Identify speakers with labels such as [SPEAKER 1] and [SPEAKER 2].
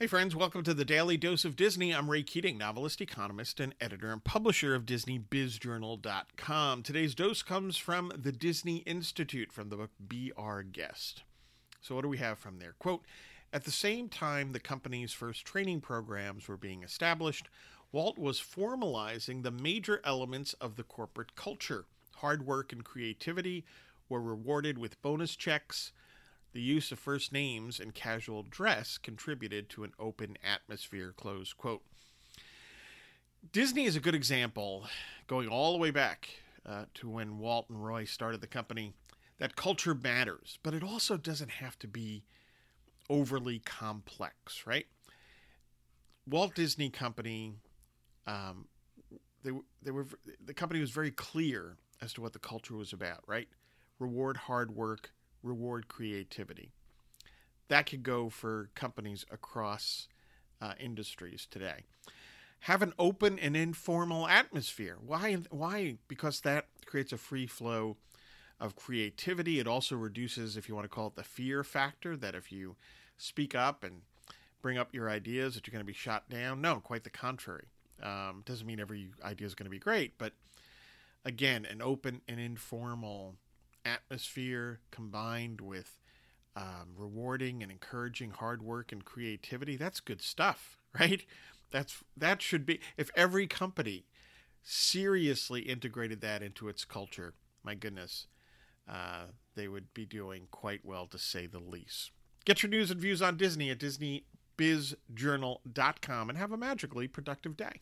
[SPEAKER 1] Hey, friends, welcome to the Daily Dose of Disney. I'm Ray Keating, novelist, economist, and editor and publisher of DisneyBizJournal.com. Today's dose comes from the Disney Institute from the book Be Our Guest. So, what do we have from there? Quote At the same time the company's first training programs were being established, Walt was formalizing the major elements of the corporate culture. Hard work and creativity were rewarded with bonus checks the use of first names and casual dress contributed to an open atmosphere. Close quote. Disney is a good example, going all the way back uh, to when Walt and Roy started the company, that culture matters, but it also doesn't have to be overly complex, right? Walt Disney Company, um, they they were the company was very clear as to what the culture was about, right? Reward hard work, reward creativity. That could go for companies across uh, industries today. Have an open and informal atmosphere. Why? Why? Because that creates a free flow of creativity. It also reduces, if you want to call it the fear factor, that if you speak up and bring up your ideas, that you're going to be shot down. No, quite the contrary. Um, doesn't mean every idea is going to be great, but again, an open and informal atmosphere combined with um, rewarding and encouraging hard work and creativity, that's good stuff, right? That's that should be if every company seriously integrated that into its culture. My goodness, uh, they would be doing quite well, to say the least. Get your news and views on Disney at DisneyBizJournal.com and have a magically productive day.